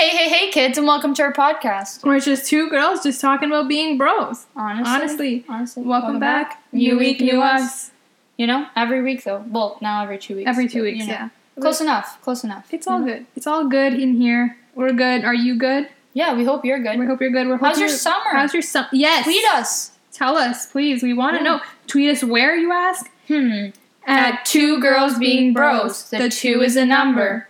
Hey, hey, hey, kids, and welcome to our podcast. We're just two girls just talking about being bros. Honestly, Honestly. honestly, Welcome, back. New week, new us. You know, every week though. Well, now every two weeks. Every two but, weeks, you know. yeah. Close enough. Close enough. It's all know? good. It's all good in here. We're good. Are you good? Yeah, we hope you're good. We hope you're good. We're How's your summer? How's your summer? Yes. Tweet us. Tell us, please. We want to know. Tweet us where you ask. Hmm. At two girls being bros, the two is a number.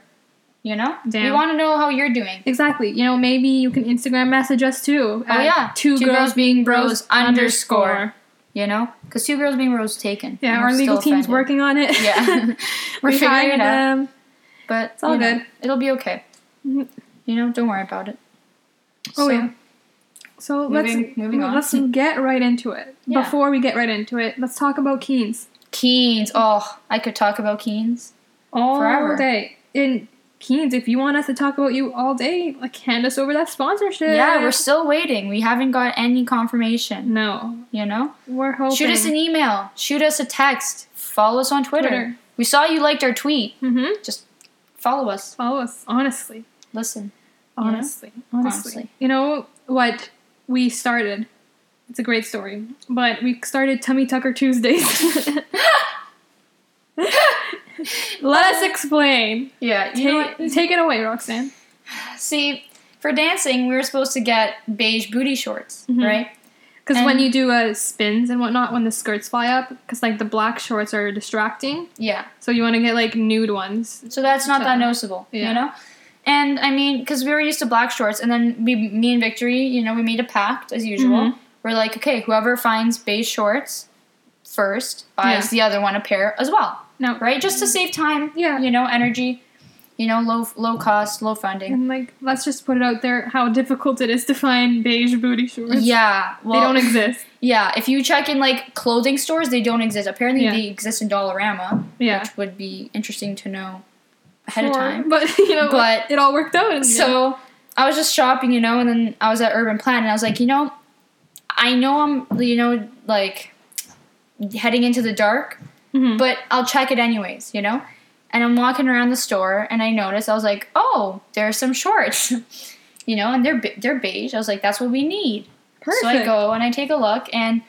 You know, we want to know how you're doing. Exactly. You know, maybe you can Instagram message us too. Oh yeah, Two, girls, being bros underscore. You know, because two girls being bros taken. Yeah, our legal team's offended. working on it. Yeah, we're we figuring it out. But It's all you know, good. it'll be okay. Mhm. You know, don't worry about it. Oh, So, yeah. So Moving- let's moving on. let's get right into it. Yeah. Before we get right into it, let's talk about Keens. Keens. Oh, I could talk about Keens. all Forever. day. In Keens, if you want us to talk about you all day, like hand us over that sponsorship. Yeah, we're still waiting. We haven't got any confirmation. no, You know, we're hoping. shoot us an email. Shoot us a text. Follow us on Twitter. Twitter. We saw you liked our tweet. Mm-hmm. Just follow us. Follow us, honestly, Listen. honestly, honestly. Honestly. You know what we started? It's a great story, but we started Tummy Tucker Tuesdays. Let us explain. Yeah. Take, take it away, Roxanne. See, for dancing, we were supposed to get beige booty shorts, Mhm. right? Because when you do uh, spins and whatnot, when the skirts fly up, because like the black shorts are distracting, Yeah. so you want to get like nude ones. So that's not So- that noticeable, Yeah. you know? And I mean, because we were used to black shorts, and then we, me and Victory, you know, we made a pact as usual. Mhm. We're like, okay, whoever finds beige shorts first buys Yeah. the other one a pair as well, No, right? Just to save time, Yeah. you know, energy, you know, low low cost, low funding. And like, let's just put it out there how difficult it is to find beige booty shorts. Yeah, well, they don't exist. Yeah, if you check in like clothing stores, they don't exist. Apparently, Yeah. they exist in Dollarama, Yeah, which would be interesting to know ahead of time. But you know, But- it all worked out. and- So I was just shopping, you know, and then I was at Urban Planet, and I was like, you know, I know I'm, you know, like heading into the dark, Mhm. but I'll check it anyways, you know. And I'm walking around the store, and I noticed I was like, oh, there's some shorts, you know, and they're they're beige. I was like, that's what we need. perfect. So I go and I take a look, and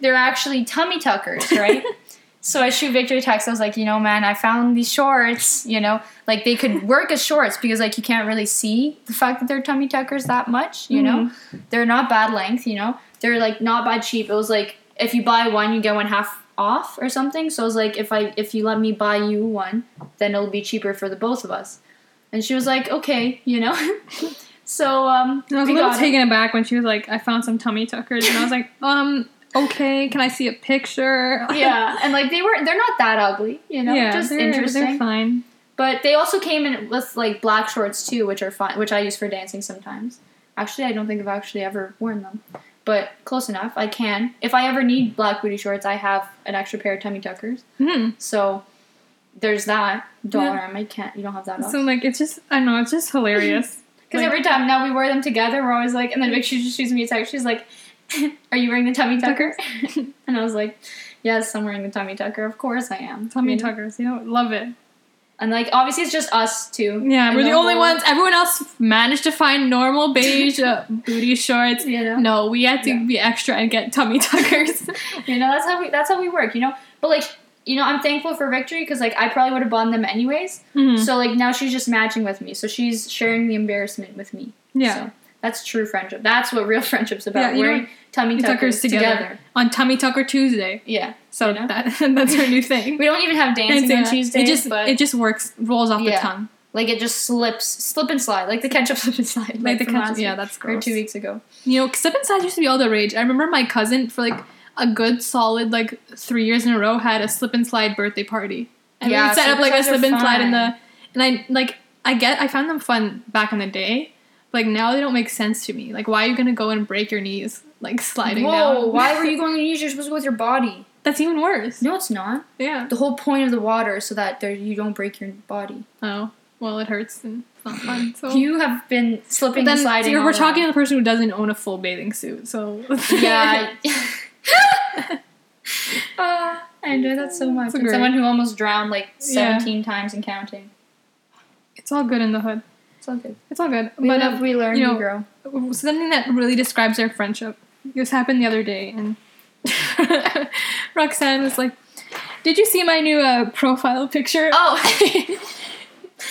they're actually tummy tuckers, right? so I shoot Victory a text. I was like, you know, man, I found these shorts. You know, like they could work as shorts because like you can't really see the fact that they're tummy tuckers that much. You know, they're not bad length. You know, they're like not bad cheap. It was like if you buy one, you get one half off or something. So I was like, if I if you let me buy you one, then it'll be cheaper for the both of us. And she was like, okay, you know. so um, And I was we a little it. taken aback when she was like, "I found some tummy tuckers," and I was like, "Um, okay, can I see a picture?" yeah, and like they were, they're not that ugly, you know, yeah, just they're, interesting. They're fine. But they also came in with like black shorts too, which are fine, which I use for dancing sometimes. Actually, I don't think I've actually ever worn them, but close enough. I can. If I ever need black booty shorts, I have an extra pair of tummy tuckers. Hmm. So there's that. Dollarama, I can't. You don't have that. So like, it's just I don't know, it's just hilarious. Because like- every time now we wear them together, we're always like, and then Vic she just shoots me a text. She's like, "Are you wearing the tummy tucker?" and I was like, "Yes, I'm wearing the tummy tucker. Of course I am." tummy know? tuckers, you know, love it. And like obviously it's just us two. Yeah, we're the, only whole- ones. Everyone else managed to find normal beige uh, booty shorts. You know. No, we had to Yeah. be extra and get tummy tuckers. You know that's how we that's how we work. You know, but like you know I'm thankful for Victory because like I probably would have bought them anyways. Mhm. So like now she's just matching with me. So she's sharing the embarrassment with me. yeah, So that's true friendship. That's what real friendship's about. Yeah, wearing tummy Tuckers tuckers, together. together. on Tummy Tucker Tuesday. Yeah. So You know? that that's our new thing. We don't even have dancing It's, on Tuesdays, It just but it just works, rolls off the tongue. like it just slips, slip and slide, like the ketchup slip and slide, Like the ketchup. Yeah, that's or two weeks ago. You know, slip and slide used to be all the rage. I remember my cousin for like a good solid like three years in a row had a slip and slide birthday party. And Yeah, we set up like a slip and slide in the and I like I get I found them fun back in the day. Like now they don't make sense to me. Like why are you gonna go and break your knees like sliding Whoa! down? Why were you going to use? You're supposed to go with your body. That's even worse. No, it's not. Yeah. The whole point of the water is so that there you don't break your body. Oh well, it hurts and it's not fun. So You have been slipping But and then sliding. we're, talking to the person who doesn't own a full bathing suit. So Yeah. uh, I enjoy that so much. It's And great. someone who almost drowned like Yeah. 17 times and counting. it's all good in the hood. It's all good. It's all good. We but live, um, we learn, you know, we grow. something that really describes our friendship. This happened the other day, and Roxanne was like, "Did you see my new uh, profile picture?" Oh,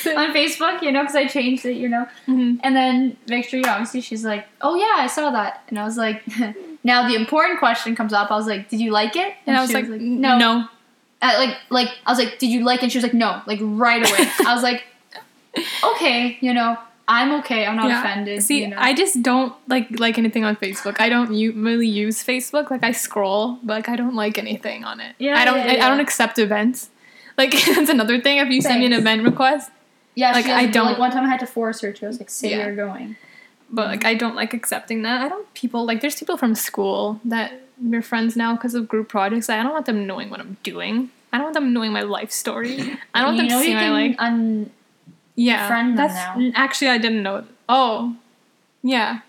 on Facebook, you know, because I changed it, you know. Mhm. And then Victory, obviously, she's like, "Oh yeah, I saw that," and I was like, "Now the important question comes up." I was like, "Did you like it?" And I was she like, "No, no." Uh, like, like I was like, "Did you like it?" And she was like, "No," like right away. I was like, "Okay, you know, I'm okay. I'm not Yeah. offended." See, you know? I just don't like like anything on Facebook. I don't u- really use Facebook. Like I scroll, but like I don't like anything on it. Yeah, I don't. yeah, I, I don't accept events. Like that's another thing. If you send me an event request, yeah, like, I don't- Like one time, I had to force her to. I was like, "Say Yeah. you're going." but like I don't like accepting that. I don't people like there's people from school that we're friends now because of group projects. I don't want them knowing what I'm doing. I don't want them knowing my life story. I don't want you them know seeing you my like un- yeah. friend them that's now. actually I didn't know. Oh, yeah.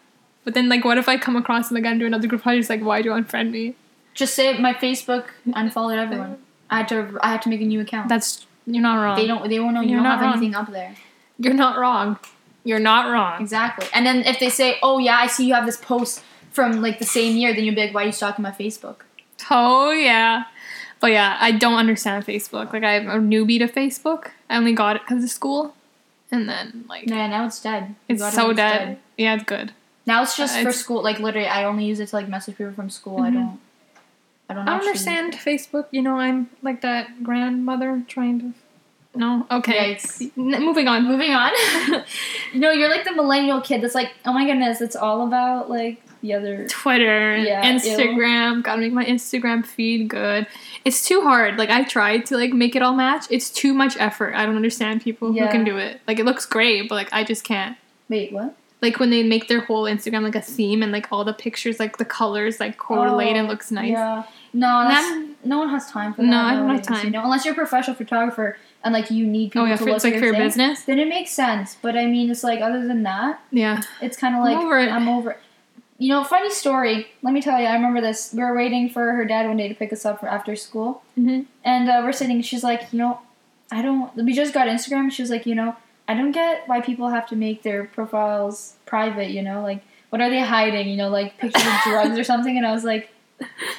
But then like what if I come across them again do another group project? Like why do you unfriend me? just say my Facebook unfollowed everyone. I had to. I had to make a new account. That's you're not wrong. they don't. They won't know you You're don't not have wrong. anything up there. You're not wrong. You're not wrong. Exactly. And then if they say, "Oh yeah, I see you have this post from like the same year," then you'll be like, "Why are you stalking my Facebook?" Oh yeah. But yeah, I don't understand Facebook. Like I'm a newbie to Facebook. I only got it because of school, and then like Yeah, now it's dead. You it's so when dead. Yeah, it's good. Now it's just Uh, for it's- school. Like literally, I only use it to like message people from school. I Mhm. don't. I don't. I understand Facebook. You know, I'm like that grandmother trying to. No. Okay. N- moving on. Moving on. you know, you're like the millennial kid that's like, oh my goodness, it's all about like the other. Twitter, Yeah, ew. Instagram. Gotta make my Instagram feed good. It's too hard. Like I tried to like make it all match. It's too much effort. I don't understand people Yeah. who can do it. Like it looks great, but like I just can't. Wait, what? Like when they make their whole Instagram like a theme and like all the pictures, like the colors like correlate and Oh, looks nice. Yeah. No, And that's, no one has time for that. No, I don't have time. You know, unless you're a professional photographer and like you need oh, people Oh yeah, to for, look it's like at for your your thing, business. Then it makes sense. But I mean, it's like other than that, Yeah. it's kind of I'm like over it. I'm over. it. You know, funny story. Let me tell you. I remember this. We were waiting for her dad one day to pick us up for after school, Mm-hmm. and uh, we're sitting. She's like, you know, I don't. We just got Instagram. She was like, you know, I don't get why people have to make their profiles private. You know, like what are they hiding? You know, like pictures of drugs or something. And I was like,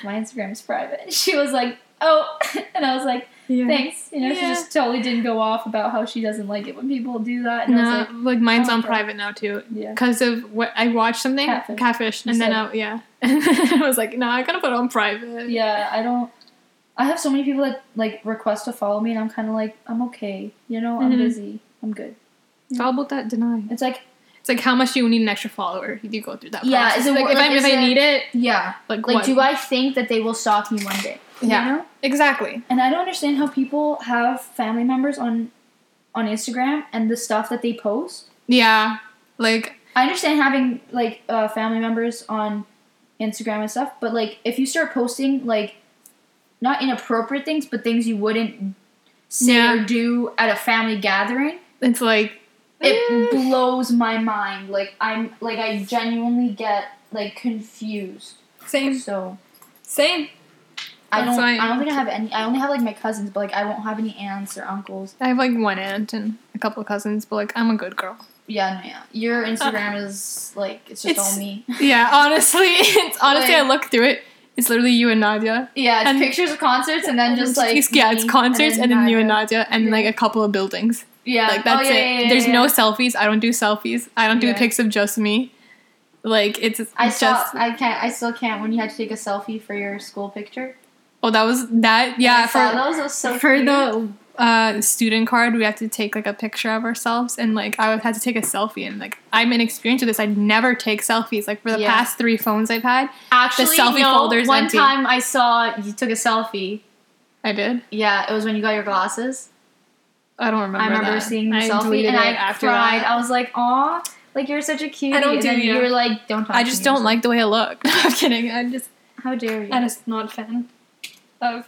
my Instagram's private. She was like, oh, and I was like, Yeah. thanks. You know, she just totally didn't go off about how she doesn't like it when people do that. And I No, was like, like, mine's on private now too. yeah. Because of what I watched something Catfish. You and then said I, yeah, and then I was like, no, I gotta put it on private. Yeah, I don't. I have so many people that like request to follow me, and I'm kind of like, I'm okay. You know, I'm Mhm. busy. I'm good. It's all about that deny. It's like, It's like how much do you need an extra follower? You go through that. Yeah, is it like wor- if like, I if I need it, yeah. like, Like, what? do I think that they will stalk me one day? Yeah. You know? exactly. And I don't understand how people have family members on, on Instagram and the stuff that they post. Yeah, like I understand having like uh, family members on Instagram and stuff, but like if you start posting like not inappropriate things, but things you wouldn't say Yeah. or do at a family gathering, it's like eh, it blows my mind. Like I'm like I genuinely get like confused. same, So same. I don't why- I don't think I have any I only have like my cousins, but like I won't have any aunts or uncles. I have like one aunt and a couple of cousins, but like I'm a good girl. Yeah, no, yeah. Your Instagram is like it's just It's- all me. Yeah, honestly, it's honestly I look through it. It's literally you and Nadia. Yeah, it's And- pictures of concerts and then just like yeah, it's concerts and then, you and Nadia. And Yeah. like a couple of buildings. Yeah, Like oh, that's oh, yeah, it. yeah, There's no selfies. I don't do selfies. I don't do pics of just me. Like it's I just saw. I can't. I still can't. When you had to take a selfie for your school picture. Oh that was that yeah I for those. Was so for cute. the uh, student card we have to take like a picture of ourselves and like I had to take a selfie and like I'm inexperienced with this. I never take selfies. Like for the Yeah. past three phones I've had, actually selfie no, folder's One empty. time I saw you took a selfie. I did. Yeah, it was when you got your glasses. I don't remember. I remember that. seeing the I selfie and I after cried. that. I was like, "Aw, like you're such a cutie." I don't and do you. you were like, "Don't talk." I just me." don't was like the way I look. I'm kidding. I'm just How dare you? I'm just not a fan of.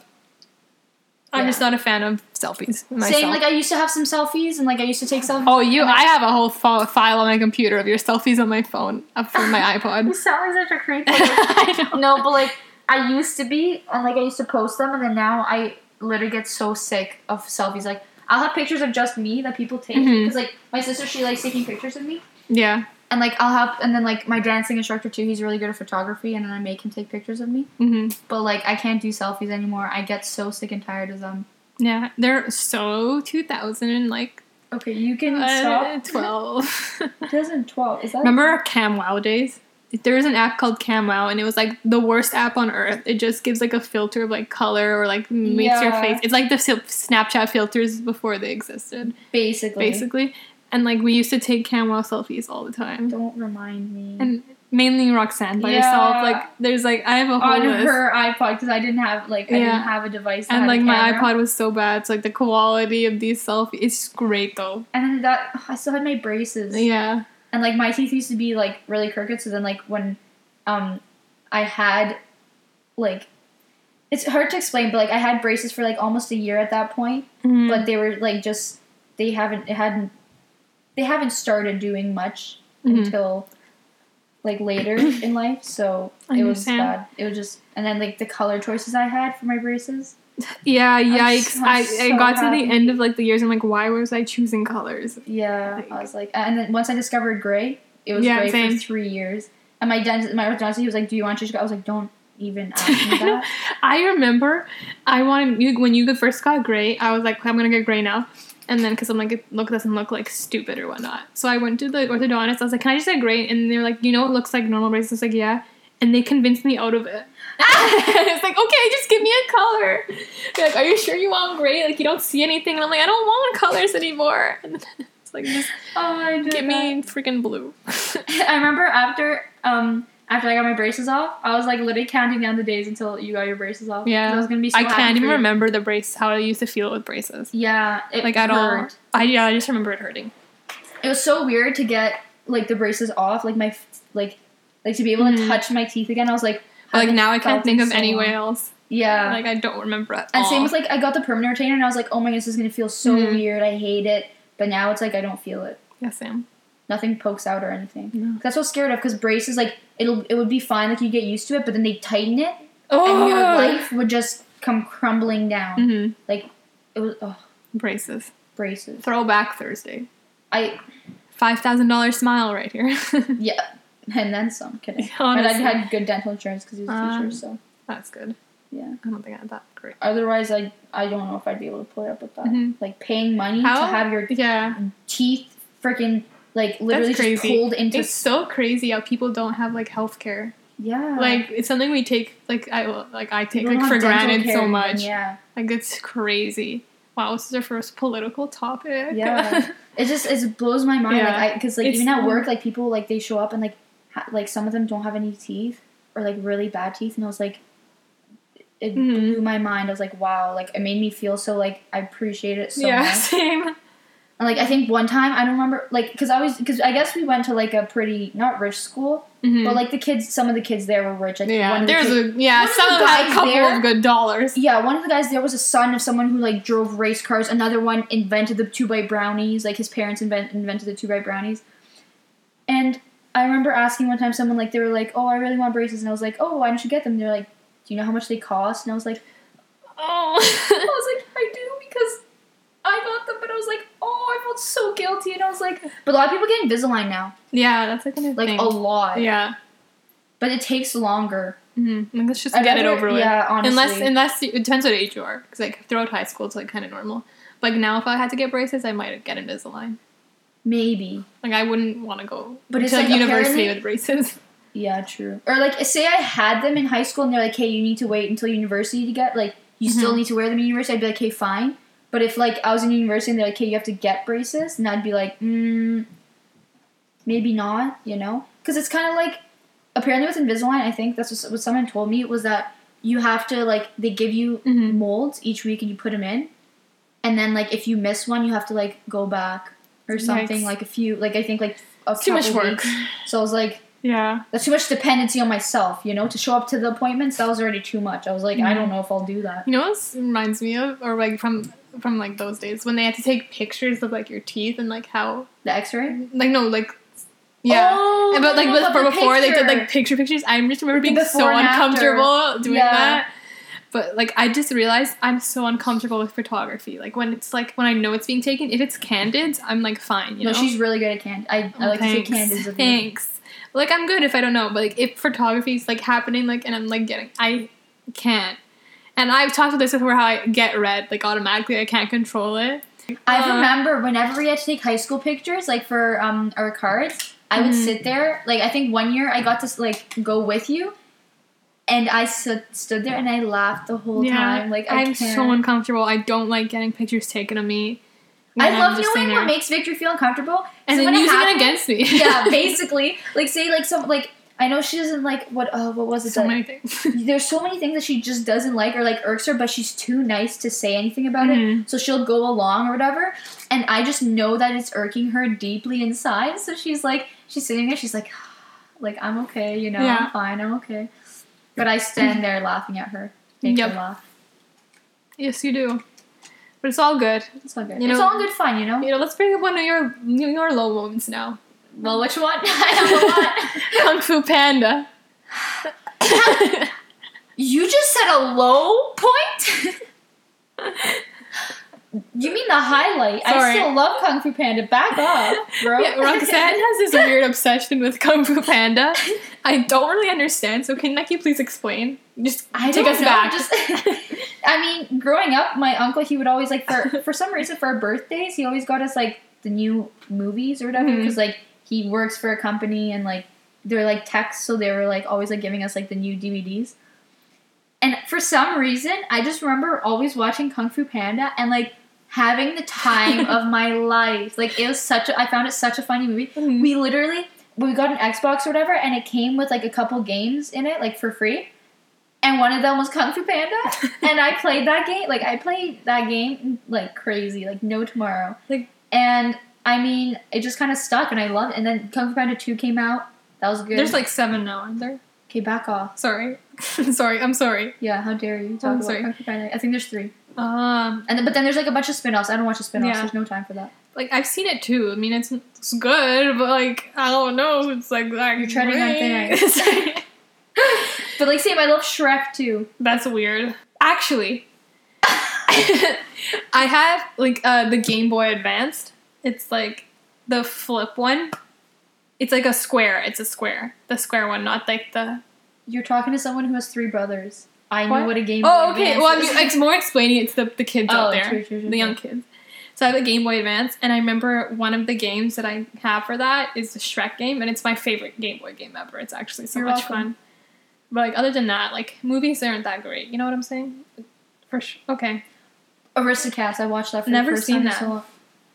I'm Yeah. just not a fan of selfies. Myself. Saying like I used to have some selfies and like I used to take selfies. oh, you! and I have a whole file, file on my computer of your selfies on my phone, up from my iPod. You iPod. sound like such a creep. I know. no, but like I used to be, and like I used to post them, and then now I literally get so sick of selfies. Like I'll have pictures of just me that people take mm-hmm. because like my sister she likes taking pictures of me. Yeah. And like I'll have, and then like my dancing instructor too. He's really good at photography, and then I make him take pictures of me. hmm But like I can't do selfies anymore. I get so sick and tired of them. Yeah. They're so 2000 and like Okay, you can uh, stop. 12. 2012 is that? Remember CamWow days? There was an app called CamWow, and it was like the worst app on earth. It just gives like a filter of like color or like makes your face. It's like the Snapchat filters before they existed, Basically. basically. And like we used to take CamWow selfies all the time, Don't remind me. and mainly Roxanne by Yeah. herself. Like there's like I have a whole on list. her iPod because I didn't have like I Yeah. didn't have a device. and like my iPod was so bad, so like the quality of these selfies, it's great though. And then that I still had my braces. Yeah. And like my teeth used to be like really crooked. So then like when um I had like it's hard to explain, but like I had braces for like almost a year at that point. Mhm. But they were like just they haven't it hadn't they haven't started doing much Mhm. until like later in life. So it was bad. It was just and then like the color choices I had for my braces. yeah, yikes! I, I'm I so got to the end of like the years. I'm like, why was I choosing colors? Yeah, Like- I was like, and then once I discovered gray, it was Yeah, gray same. for three years. And my dentist, my orthodontist, he was like, "Do you want to?" change?" I was like, "Don't even ask me that." I remember I wanted you when you first got gray. I was like, I'm gonna get gray now, and then because I'm like, it look doesn't look like stupid or whatnot. So I went to the orthodontist. I was like, Can I just get gray? And they were like, You know, it looks like normal braces. I was like, Yeah, and they convinced me out of it. it's like, okay, just give me a color. They're like, are you sure you want gray? Like, you don't see anything. And I'm like, I don't want colors anymore. And it's like, just oh, give me freaking blue. I remember after um after I got my braces off, I was like literally counting down the days until you got your braces off. Yeah. I was gonna be. So I can't even remember the brace, how I used to feel with braces. Yeah, it Like, at all. hurt. I, yeah, I just remember it hurting. It was so weird to get like the braces off, like my like like to be able to Mhm. touch my teeth again. I was like, But, like, now I can't think of so any way else. Yeah. Like, I don't remember at And all. same with like I got the permanent retainer and I was like, oh my goodness, this is gonna feel so Mhm. weird. I hate it. But now it's like I don't feel it. Yeah, Sam. Nothing pokes out or anything. No. That's what I'm scared of because braces like it'll it would be fine like you get used to it, but then they tighten it Oh! and your life would just come crumbling down. hmm Like it was oh Braces. braces. Throwback Thursday. I $5,000 smile right here. yeah, and then some. Kidding. My dad Honestly. had good dental insurance because he was a Um, teacher. So That's good. yeah. I don't think I had that great. Otherwise, I I don't know if I'd be able to put up with that. Mhm. Like paying money How- to have your Yeah. teeth freaking like literally just crazy. pulled into It's so crazy how people don't have like health care. yeah. Like it's something we take like I like I take like for granted care so much. Yeah, Like it's crazy. Wow, this is our first political topic. yeah. it just it blows my mind. Yeah. Like, because like It's- even at work, like people like they show up and like ha- like some of them don't have any teeth or like really bad teeth, and I was like, it Mhm. blew my mind. I was like, wow, like it made me feel so like I appreciate it so yeah, much. same. And like I think one time I don't remember like because I was because I guess we went to like a pretty not rich school, Mhm. but like the kids, some of the kids there were rich. Like yeah, one of the there's kids- a yeah. Some of them had a guys couple there- of good dollars. Yeah, one of the guys there was a son of someone who like drove race cars. Another one invented the Two-Bite brownies. Like his parents invent, invented the Two-Bite brownies. And I remember asking one time someone like they were like, "Oh, I really want braces," and I was like, "Oh, why don't you get them?" They're like, "Do you know how much they cost?" And I was like, oh, I was like, "I do because I got them," but I was like, "Oh, I felt so guilty," and I was like, "But a lot of people get Invisalign now, yeah, that's like a new like thing. a lot, yeah. but it takes longer." Mm-hmm. Like, let's just I'd get it over with. Yeah, honestly. Unless, unless you, it depends what age you are. Because like throughout high school, it's like kind of normal. But like now, if I had to get braces, I might get Invisalign. maybe. Like I wouldn't want to go But it's to like, like university with braces. Yeah, true. Or like, say I had them in high school, and they're like, "Hey, you need to wait until university to get like you still Mhm. need to wear them in university." I'd be like, "Hey, fine." But if like I was in university and they're like, "Hey, you have to get braces," and I'd be like, mm, "Maybe not," you know? Because it's kind of like apparently with Invisalign, I think that's what, what someone told me was that you have to like they give you Mm-hmm. molds each week and you put them in, and then like if you miss one, you have to like go back or something. Yikes. Like a few, like I think like a too much work. weeks. So I was like. Yeah. That's too much dependency on myself, you know, to show up to the appointments. That was already too much. I was like, I Mhm. don't know if I'll do that. You know what this reminds me of, or like from from like those days when they had to take pictures of like your teeth and like how The X-ray. like no like yeah. Oh, And, but like before, the before they did like picture pictures, I just remember being so after. uncomfortable doing Yeah. that. But like I just realized I'm so uncomfortable with photography. Like when it's like when I know it's being taken, if it's candid, I'm like fine, you no, know. she's really good at candid. I, I Oh, like to say thanks. candids. of you. Thanks. Like I'm good if I don't know, but like if photography is like happening, like and I'm like getting, I can't. And I've talked about this before how I get red like automatically. I can't control it. I Uh, remember whenever we had to take high school pictures, like for um our cards, I would Mhm. sit there. Like I think one year I got to like go with you, and I stood stood there and I laughed the whole time. Like I I'm can't. so uncomfortable. I don't like getting pictures taken of me. I love knowing what makes Victor feel uncomfortable. and so then using it against me. yeah, basically, like say like some like I know she doesn't like what oh what was it so that- many things. there's so many things that she just doesn't like or like irks her, but she's too nice to say anything about Mhm. it. So she'll go along or whatever. And I just know that it's irking her deeply inside. So she's like, she's sitting there, she's like, like I'm okay, you know, Yeah. I'm fine, I'm okay. But I stand there laughing at her, make Yep. her laugh. yes, you do. But it's all good. It's all good. You it's know- all good fun, you know. You know, let's bring up one of your your low moments now. Well, which one? I don't know what. Kung Fu Panda. You just said a low point. You mean the highlight? I still love Kung Fu Panda. Back up, bro. Yeah, Roxanne has this weird obsession with Kung Fu Panda. I don't really understand, so can Neki please explain? Just I take us know, back. Just, I mean, growing up, my uncle he would always like for for some reason for our birthdays he always got us like the new movies or whatever mm-hmm. because like he works for a company and like they're like techs so they were like always like giving us like the new DVDs. And for some reason, I just remember always watching Kung Fu Panda and like having the time of my life. Like it was such a I found it such a funny movie. Mhm. We literally we got an Xbox or whatever and it came with like a couple games in it like for free. And one of them was Kung Fu Panda and I played that game. Like I played that game like crazy, like no tomorrow. Like- and I mean, it just kind of stuck, and I loved. it. And then Kung Fu Panda Two came out. That was good. There's like seven now, aren't there? okay, back off. Sorry. sorry, I'm sorry. Yeah, how dare you talk I'm about sorry. Kung Fu Panda? I think there's three, Um, and then, but then there's like a bunch of spin-offs. I don't watch the spin-offs. Yeah. There's no time for that. like I've seen it too. I mean, it's it's good, but like I don't know. It's like that. You're treading on great. But like, same. I love Shrek too. That's weird. Actually, I have like uh, the Game Boy Advanced. It's like the flip one. It's like a square. It's a square. The square one, not like the. You're talking to someone who has three brothers. I What? know what a game. Boy is. Oh, Boy okay. Advance Well, I'm is. more explaining it to the, the kids Oh, out there, true, true, true, the young kids. So I have a Game Boy Advance, and I remember one of the games that I have for that is the Shrek game, and it's my favorite Game Boy game ever. It's actually so You're much welcome. fun. But like other than that, like movies aren't that great. You know what I'm saying? For sure. Okay. Aristocats. I watched that. For Never the first seen that. So.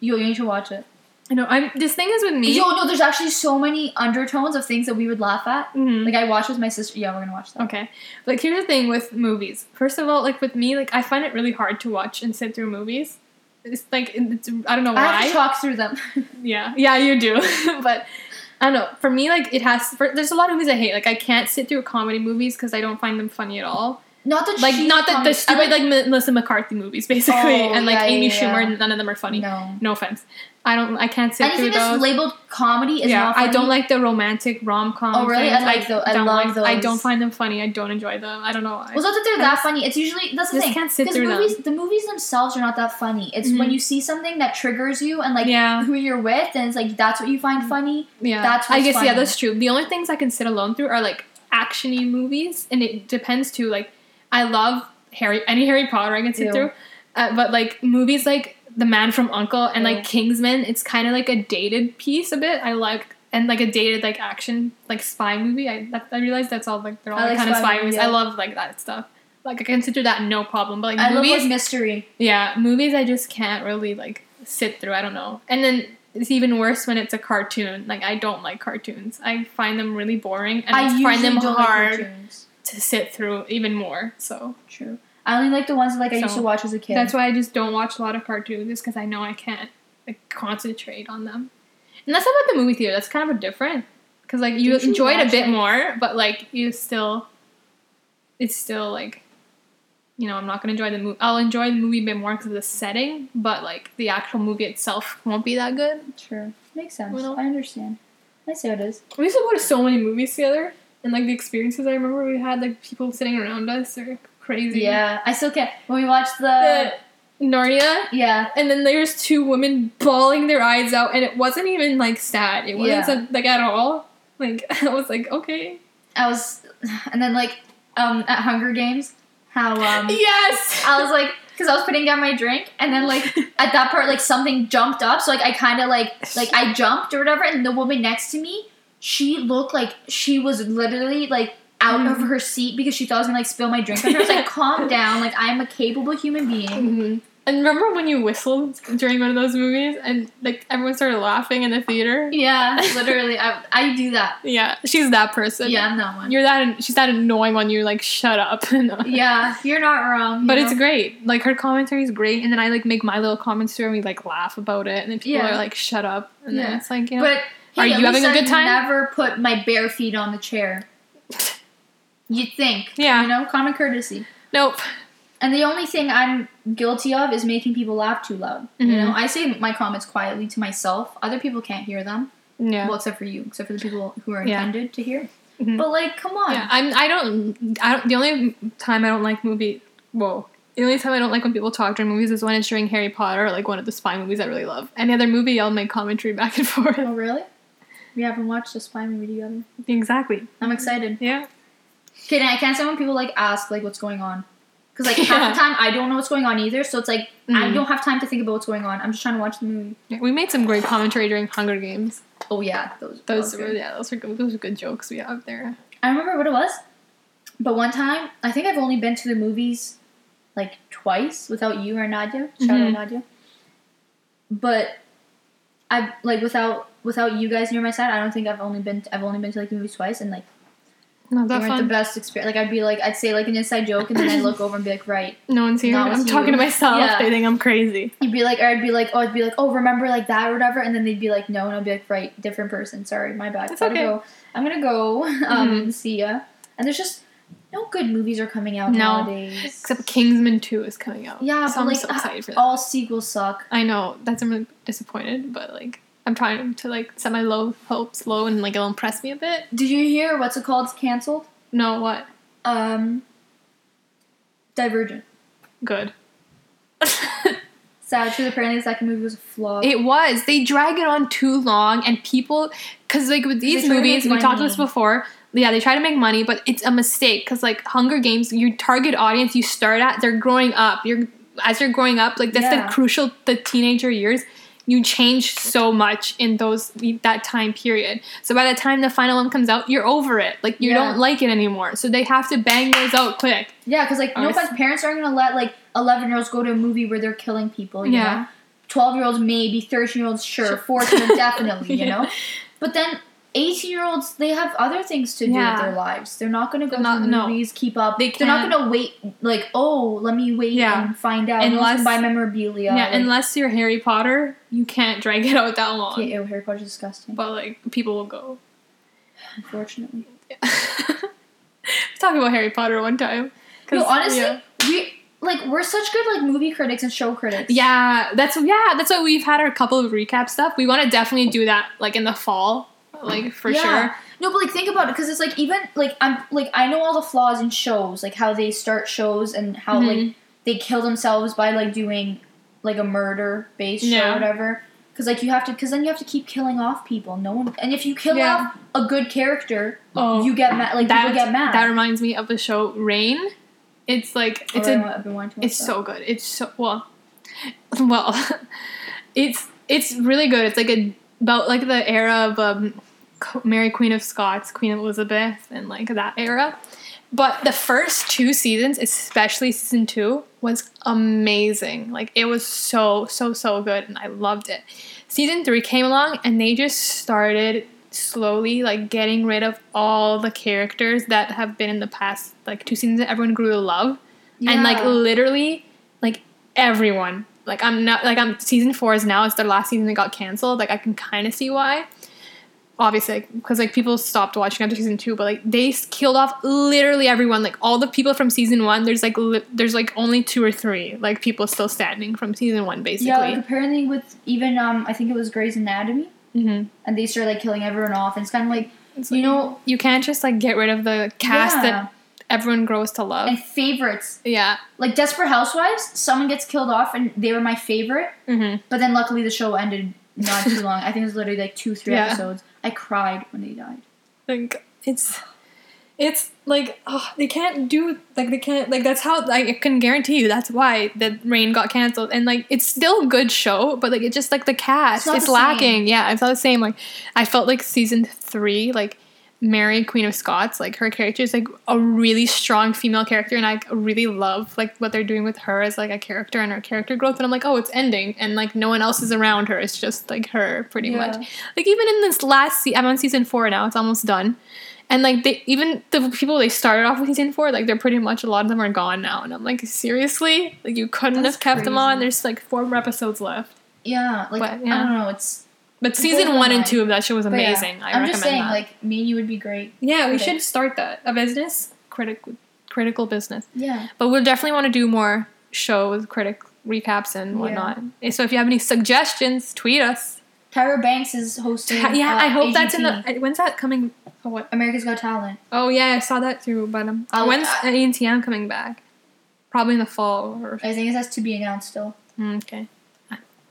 Yo, you need to watch it. I know. I'm. This thing is with me. Yo, no, there's actually so many undertones of things that we would laugh at. Mhm. Like I watched with my sister. Yeah, we're gonna watch that. Okay. Like here's the thing with movies. First of all, like with me, like I find it really hard to watch and sit through movies. It's like it's, I don't know why. I have to talk through them. Yeah, yeah, you do. but I don't know. For me, like it has. For, there's a lot of movies I hate. Like I can't sit through comedy movies because I don't find them funny at all. Not the Like not the, the stupid like, Melissa McCarthy movies, basically, Oh, and like yeah, Amy yeah, Schumer. yeah. None of them are funny. no. No offense. I don't. I can't sit Anything through that's those. labeled comedy is yeah, not funny. I don't like the romantic rom com. Oh, really? I like tho- I don't love like- I don't find them funny. I don't enjoy them. I don't know why. Well, it's not that they're I that just- funny. It's usually that's the just thing. can't sit Because through them. movies, the movies themselves are not that funny. It's Mhm. when you see something that triggers you and like Yeah. who you're with, and it's like that's what you find funny. Yeah, That's what I guess yeah, that's true. The only things I can sit alone through are like actiony movies, and it depends too. Like, I love Harry, any Harry Potter I can sit Ew. through, uh, but like movies like The Man from U.N.C.L.E. and like Kingsman, it's kind of like a dated piece a bit. I like and like a dated like action like spy movie. I that, I realize that's all like they're all like kind of spy movies, yeah. I love like that stuff. Like I consider that no problem. But like I love movies, like mystery. yeah, movies I just can't really like sit through. I don't know. And then it's even worse when it's a cartoon. Like I don't like cartoons. I find them really boring and I, I find them like hard cartoons. To sit through even more. So True. I only like the ones that like I used to watch as a kid. that's why I just don't watch a lot of cartoons just because I know I can't like concentrate on them. And that's not about the movie theater. That's kind of a different because like you you enjoy it a bit like- more, but like you still, it's still like. You know, I'm not gonna enjoy the movie. I'll enjoy the movie a bit more because of the setting, but like the actual movie itself won't be that good. True. Makes sense. Well- I understand. I see how it is. We used to go to so many movies together, and like the experiences I remember we had, like people sitting around us, or crazy. Yeah, I still can't. When we watched the, The Narnia. yeah, And then there's two women bawling their eyes out, and it wasn't even like sad. It wasn't Yeah. sad, like at all. Like I was like, okay. I was, and then like um at Hunger Games, how um Yes. I was like, because I was putting down my drink, and then like at that part, like something jumped up, so like I kind of like like I jumped or whatever, and the woman next to me, she looked like she was literally like out of Mhm. her seat because she thought I was gonna like spill my drink on her. I was like, calm down, like I'm a capable human being. hmm And remember when you whistled during one of those movies, and like everyone started laughing in the theater? Yeah, literally, I I do that. Yeah, she's that person. Yeah, I'm that one. You're that. She's that annoying one. You're like, shut up. Yeah, you're not wrong. you But it's great. Like her commentary is great, and then I like make my little comments to her, and we like laugh about it, and then people Yeah. are like, "Shut up!" And then it's like, you know, But hey, at you having a good time? I've? Never put my bare feet on the chair. You'd think, Yeah. you know, common courtesy. nope. And the only thing I'm guilty of is making people laugh too loud. You Mhm. know, I say my comments quietly to myself. Other people can't hear them. Yeah. Well, except for you, except for the people who are Yeah. intended to hear. Mhm. But like, come on. Yeah, I'm. I don't. I don't. The only time I don't like movie. Whoa. The only time I don't like when people talk during movies is when it's during Harry Potter or like one of the spy movies I really love. Any other movie, I'll make commentary back and forth. Oh, really? We haven't watched a spy movie together. exactly. I'm excited. Yeah. Can I can't say when people like ask like what's going on, because like half the time I don't know what's going on either. So it's like I Mhm. don't have time to think about what's going on. I'm just trying to watch the movie. Yeah, We made some great commentary during Hunger Games. Oh yeah, those. Those were yeah, those were good, those were good jokes we have there. I remember what it was, but one time I think I've only been to the movies like twice without you or Nadia. Shout out Mhm. Nadia. But I like without without you guys near my side. I don't think I've only been I've only been to like movies twice, and like Not they that weren't fun. the best experience. Like I'd be like I'd say like an inside joke, and then I'd look over and be like, right. no one's here. I'm with talking you. to myself. Yeah. They think I'm crazy. You'd be like, or I'd be like, oh, I'd be like, oh, remember like that or whatever, and then they'd be like, no, and I'd be like, right, different person. Sorry, my bad. Gotta okay. Go. I'm gonna go. Um, Mhm. see ya. And there's just no good movies are coming out No. nowadays. Except Kingsman Two is coming out. Yeah, so but I'm like so excited for that. all sequels suck. I know that's I'm really disappointed, but like I'm trying to like set my low hopes low and like it'll impress me a bit. Did you hear what's it called? It's canceled. No, what? Um, Divergent. Good. Sad truth. Apparently, the second movie was a flop. It was. They drag it on too long, and people, because like with these They try to movies, we talked about this before. Yeah, they try to make money, but it's a mistake because like Hunger Games, your target audience you start at, they're growing up. You're as you're growing up, like that's Yeah. the crucial the teenager years. You change so much in those that time period. So by the time the final one comes out, you're over it. Like you Yeah. don't like it anymore. So they have to bang those out quick. yeah, because like no Honest- parents aren't gonna let like 11 year olds go to a movie where they're killing people. You Yeah. know? 12 year olds maybe, 13 year olds sure. 14 definitely. You Yeah. know. But then 18 year olds, they have other things to do Yeah. with their lives. They're not going to go not- to the no. movies, keep up. They They're not going to wait, like, oh, let me wait Yeah. and find out. Unless, buy memorabilia. yeah, like, unless you're Harry Potter, you can't drag it out that long. Okay, ew, Harry Potter's disgusting. But like people will go. Unfortunately. Talk about Harry Potter one time. 'Cause, No, honestly, yeah. we like we're such good like movie critics and show critics. Yeah, that's yeah, that's why we've had our couple of recap stuff. We want to definitely do that like in the fall, like for Yeah. sure. No, but like think about it because it's like even like I'm like I know all the flaws in shows, like how they start shows and how Mhm. like they kill themselves by like doing like a murder based show or whatever. Because like you have to, because then you have to keep killing off people. No one, and if you kill Yeah. off a good character, Oh, you get mad. Like that people get mad. that reminds me of the show Reign. It's like Oh, it's I a know, I've been wanting to It's that. so good. It's so well, well, it's it's really good. It's like a about like the era of um, Mary Queen of Scots, Queen Elizabeth, and like that era. But the first two seasons, especially season two, was amazing. Like it was so so so good, and I loved it. Season three came along, and they just started slowly like getting rid of all the characters that have been in the past like two seasons that everyone grew to love and like literally like everyone like i'm not like i'm season four is now it's their last season that got canceled like i can kind of see why obviously because like people stopped watching after season two but like they killed off literally everyone like all the people from season one there's like li- there's like only two or three like people still standing from season one basically yeah, like apparently with even um, I think it was Grey's Anatomy, mm-hmm. and they started like killing everyone off, and it's kind of like It's you like, know, you can't just like get rid of the cast yeah. that everyone grows to love. and favorites. yeah. Like Desperate Housewives, someone gets killed off, and they were my favorite. Mm-hmm. But then luckily the show ended not too long. I think it was literally like two, three Yeah. episodes. I cried when they died. Like it's it's like oh, they can't do like they can't like that's how like I can guarantee you that's why the Reign got canceled. And like it's still a good show but like it just like the cast It's it's lacking. Yeah it's not the same. Like I felt like season three like Mary Queen of Scots like her character is like a really strong female character and I really love like what they're doing with her as like a character and her character growth and I'm like oh it's ending and like no one else is around her. It's just like her pretty Yeah. much. Like even in this last se- I'm on season four now it's almost done. And like they even the people they started off with season four like they're pretty much a lot of them are gone now and I'm like seriously? Like you couldn't That's have kept them on? there's like four more episodes left. Yeah, like But, I don't know. It's but season one and two of that show was but yeah. amazing I I'm recommend just saying, that like me and you would be great. yeah we should start that a business critical critical business Yeah. but we'll definitely want to do more shows critic recaps and Yeah. whatnot so if you have any suggestions tweet us Tyra Banks is hosting. yeah uh, I hope that's in the when's that coming oh, what America's Got Talent. Oh yeah, I saw that too. But um, I'll- when's I- ANTM coming back? Probably in the fall or I think it has to be announced still. Mm, okay.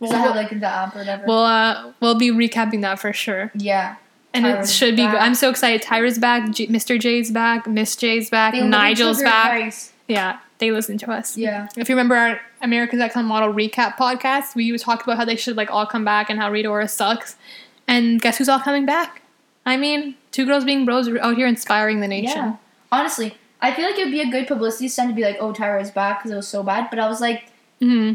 Have like the app or whatever. We'll uh, we'll be recapping that for sure, yeah. and it should be. good. back. I'm so excited. Tyra's back. J- Mr. J's back. Miss J's back. They Nigel's back. advice. Yeah, they listen to us. Yeah. If you remember our America's Next Model recap podcast, we talked about how they should like all come back and how Rita Ora sucks. And guess who's all coming back? I mean, two girls being bros are out here inspiring the nation. Yeah. Honestly, I feel like it would be a good publicity stunt to be like, "Oh, Tyra's back" because it was so bad. But I was like, hmm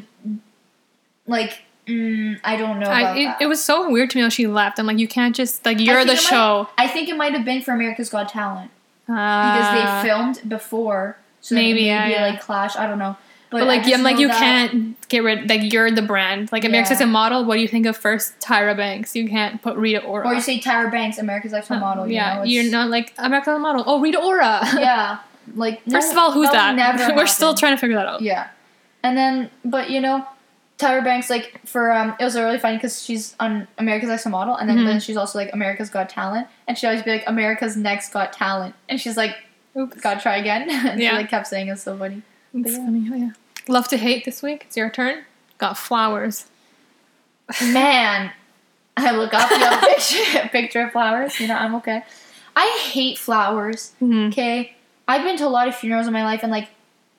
like, mm, I don't know about I, it, that. it was so weird to me how she left. I'm like, you can't just like you're the it might- show I think it might have been for America's Got Talent because Uh, they filmed before, so maybe, maybe yeah, like clash. I don't know. But, But like, I'm like, you that- can't get rid. Like, you're the brand. Like, America's Yeah. Top Model. What do you think of first Tyra Banks? You can't put Rita Ora. Or you say Tyra Banks, America's Next Top Model. You yeah, know, you're not like America's Model. Oh, Rita Ora. Yeah, like First no- of all, who's that? Never We're still trying to figure that out. Yeah, and then but you know, Tyra Banks like for um it was really funny because she's on America's Next Model and then, Mhm. then she's also like America's Got Talent and she always be like America's Next Got Talent and she's like Oops. gotta try again and Yeah. she like kept saying it's so funny. It's yeah. funny. Oh, yeah. Love to hate this week. It's your turn. Got flowers. Man, I look up a picture picture of flowers. You know I'm okay. I hate flowers. Mhm. Okay, I've been to a lot of funerals in my life, and like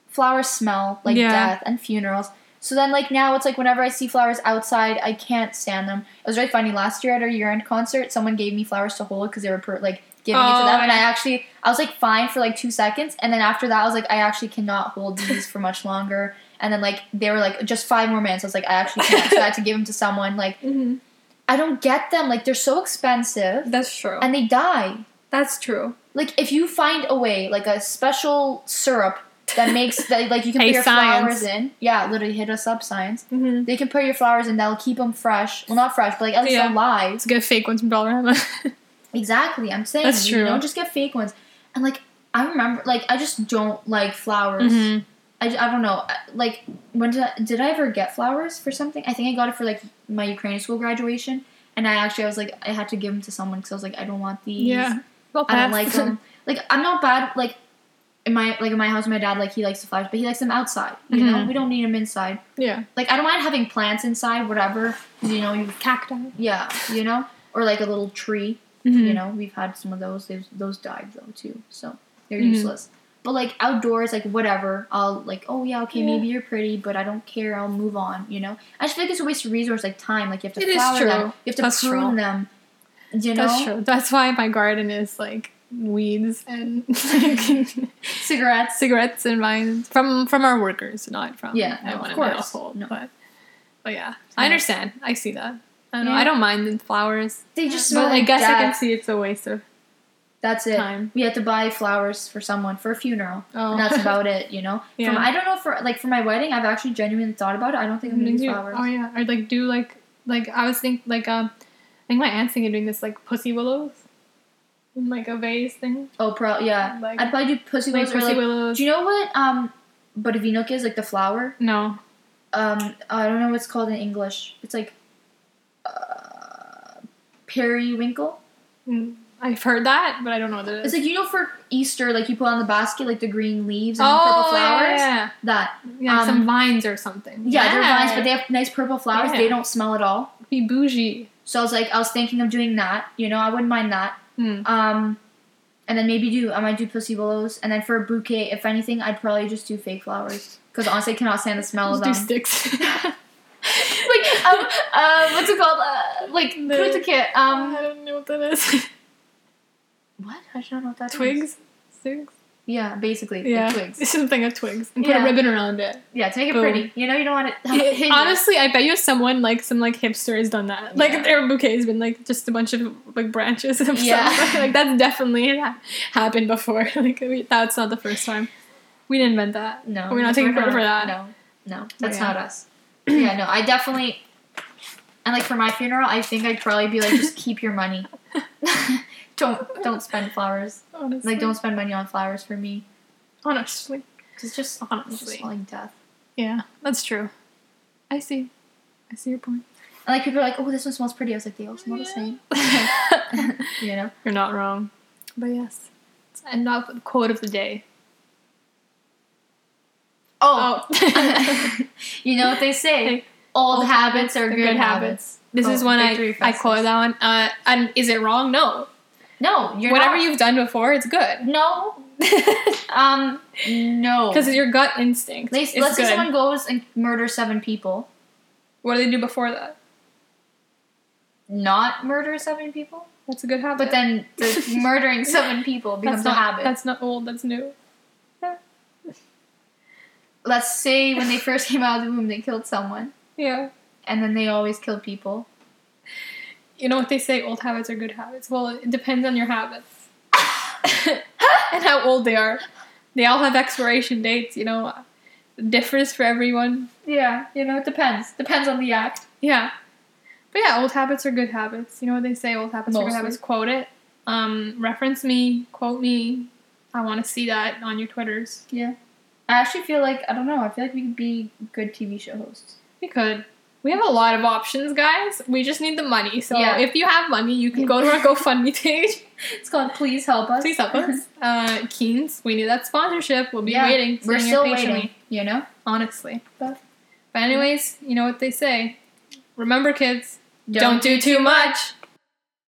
flowers smell like Yeah. death and funerals. So then, like now, it's like whenever I see flowers outside, I can't stand them. It was really funny. Last year at our year-end concert, someone gave me flowers to hold because they were per- like giving it to Oh, them, and I actually I was like fine for like two seconds, and then after that, I was like I actually cannot hold these for much longer. And then like they were like just five more minutes. I was like I actually can't, so I had to give them to someone. Like Mm-hmm. I don't get them. Like they're so expensive, That's true. and they die That's true. like if you find a way like a special syrup that makes that like you can Hey, put your science. flowers in yeah literally hit us up science Mm-hmm. they can put your flowers in that'll keep them fresh well not fresh but like at least Yeah. alive Let's get fake ones from Dollarama. exactly i'm saying That's you true. know just get fake ones and like i remember like i just don't like flowers Mhm. I, I don't know like when did I, did I ever get flowers for something i think i got it for like my ukrainian school graduation and i actually i was like i had to give them to someone because i was like i don't want these Yeah. I don't like them. Like I'm not bad. Like in my like in my house, my dad like he likes the flowers, but he likes them outside. You know, Mhm. we don't need them inside. yeah. Like I don't mind having plants inside, whatever. You know, you Cacti. yeah, you know, or like a little tree. Mm-hmm. You know, we've had some of those. Those those died though too, so they're Mhm. useless. But like outdoors, like whatever, I'll like, oh yeah, okay, Yeah. maybe you're pretty, but I don't care. I'll move on. You know, I just feel like it's a waste of resource, like time. Like you have to It is flower true. them, you have to That's prune true. them. You know, That's true. That's why my garden is like weeds and like cigarettes. cigarettes and vines from from our workers, not from Yeah, no, of course. household. No. But but yeah, I understand. I see that. I don't know. Yeah. I don't mind the flowers, They just smell but I like guess I can see it's a waste of That's it. time. We had to buy flowers for someone for a funeral, Oh, and that's about it. You know. Yeah. From I don't know for like for my wedding, I've actually genuinely thought about it. I don't think I'm gonna you- flowers. Oh yeah, or like do like like I was thinking like um, I think my aunt's thinking of doing this like pussy willows, like a vase thing. Oh, pro yeah. Like- I'd probably do pussy Like willows. pussy like, willows. do you know what um, Barvinok is like the flower? no. Um, I don't know what it's called in English. It's like uh, periwinkle. Mm, I've heard that, but I don't know what it It's like you know for Easter, like you put on the basket like the green leaves and the purple oh, flowers. yeah, That yeah. yeah Um, some vines or something. yeah, they're vines, but they have nice purple flowers. Yeah. They don't smell at all. be bougie. So I was like, I was thinking of doing that. You know, I wouldn't mind that. Hmm. Um, and then maybe do I might do pussy willows, and then for a bouquet, if anything, I'd probably just do fake flowers because honestly, I cannot stand the smell of Just do them. sticks. like um, uh, what's it called? Uh, like The- kid? Um, I don't know what that is. what? I don't know what that is. twigs, sticks. Yeah, basically the Yeah, twigs. something of twigs, and put Yeah. a ribbon around it. Yeah, to make it Boom. pretty. You know, you don't want it. Honestly, I bet you someone like some like hipster has done that. Like Yeah. their bouquet has been like just a bunch of like branches of Yeah. stuff. like that's definitely ha- happened before. like we, that's not the first time. We didn't invent that. No, We're not taking credit for that. No, no, that's yeah. not us. yeah, no, I definitely. And like for my funeral, I think I'd probably be like, just keep your money. Don't don't spend flowers. Honestly, Like don't spend money on flowers for me. honestly. Cause it's just Honestly. just like death. Yeah, that's true. I see. I see your point. And like people are like, oh, this one smells pretty. I was like, they all smell the same. you know. You're not wrong. But yes. Let's end off with quote of the day. Oh, Oh. you know what they say? Old, old habits are habits are good, good habits. this Oh, is when I, I quoted that one. Uh, and is it wrong? No. No, you're Whatever not. you've done before, it's good. No. Um. No. Because your gut instinct. They, let's good. say someone goes and murders seven people. what do they do before that? Not murder seven people, That's a good habit. but then the murdering seven people becomes that's a not, habit. That's not old. That's new. Let's say when they first came out of the womb, they killed someone, Yeah. and then they always kill people. You know what they say? Old habits are good habits. Well, it depends on your habits and how old they are. They all have expiration dates. You know, it differs for everyone. Yeah, you know, it depends. Depends on the act. Yeah. But yeah, old habits are good habits. You know what they say? Old habits are good habits. Quote it. Um, reference me. Quote me. I want to see that on your Twitters. Yeah. I actually feel like I don't know. I feel like we could be good TV show hosts. We could. We have a lot of options, guys. We just need the money. So Yeah. if you have money, you can go to our GoFundMe page. It's called Please Help Us. Please help us. Uh, Keens, we need that sponsorship. We'll be Yeah, waiting. We're still waiting. You know. Honestly. But- But anyways, you know what they say. Remember, kids, don't do too much.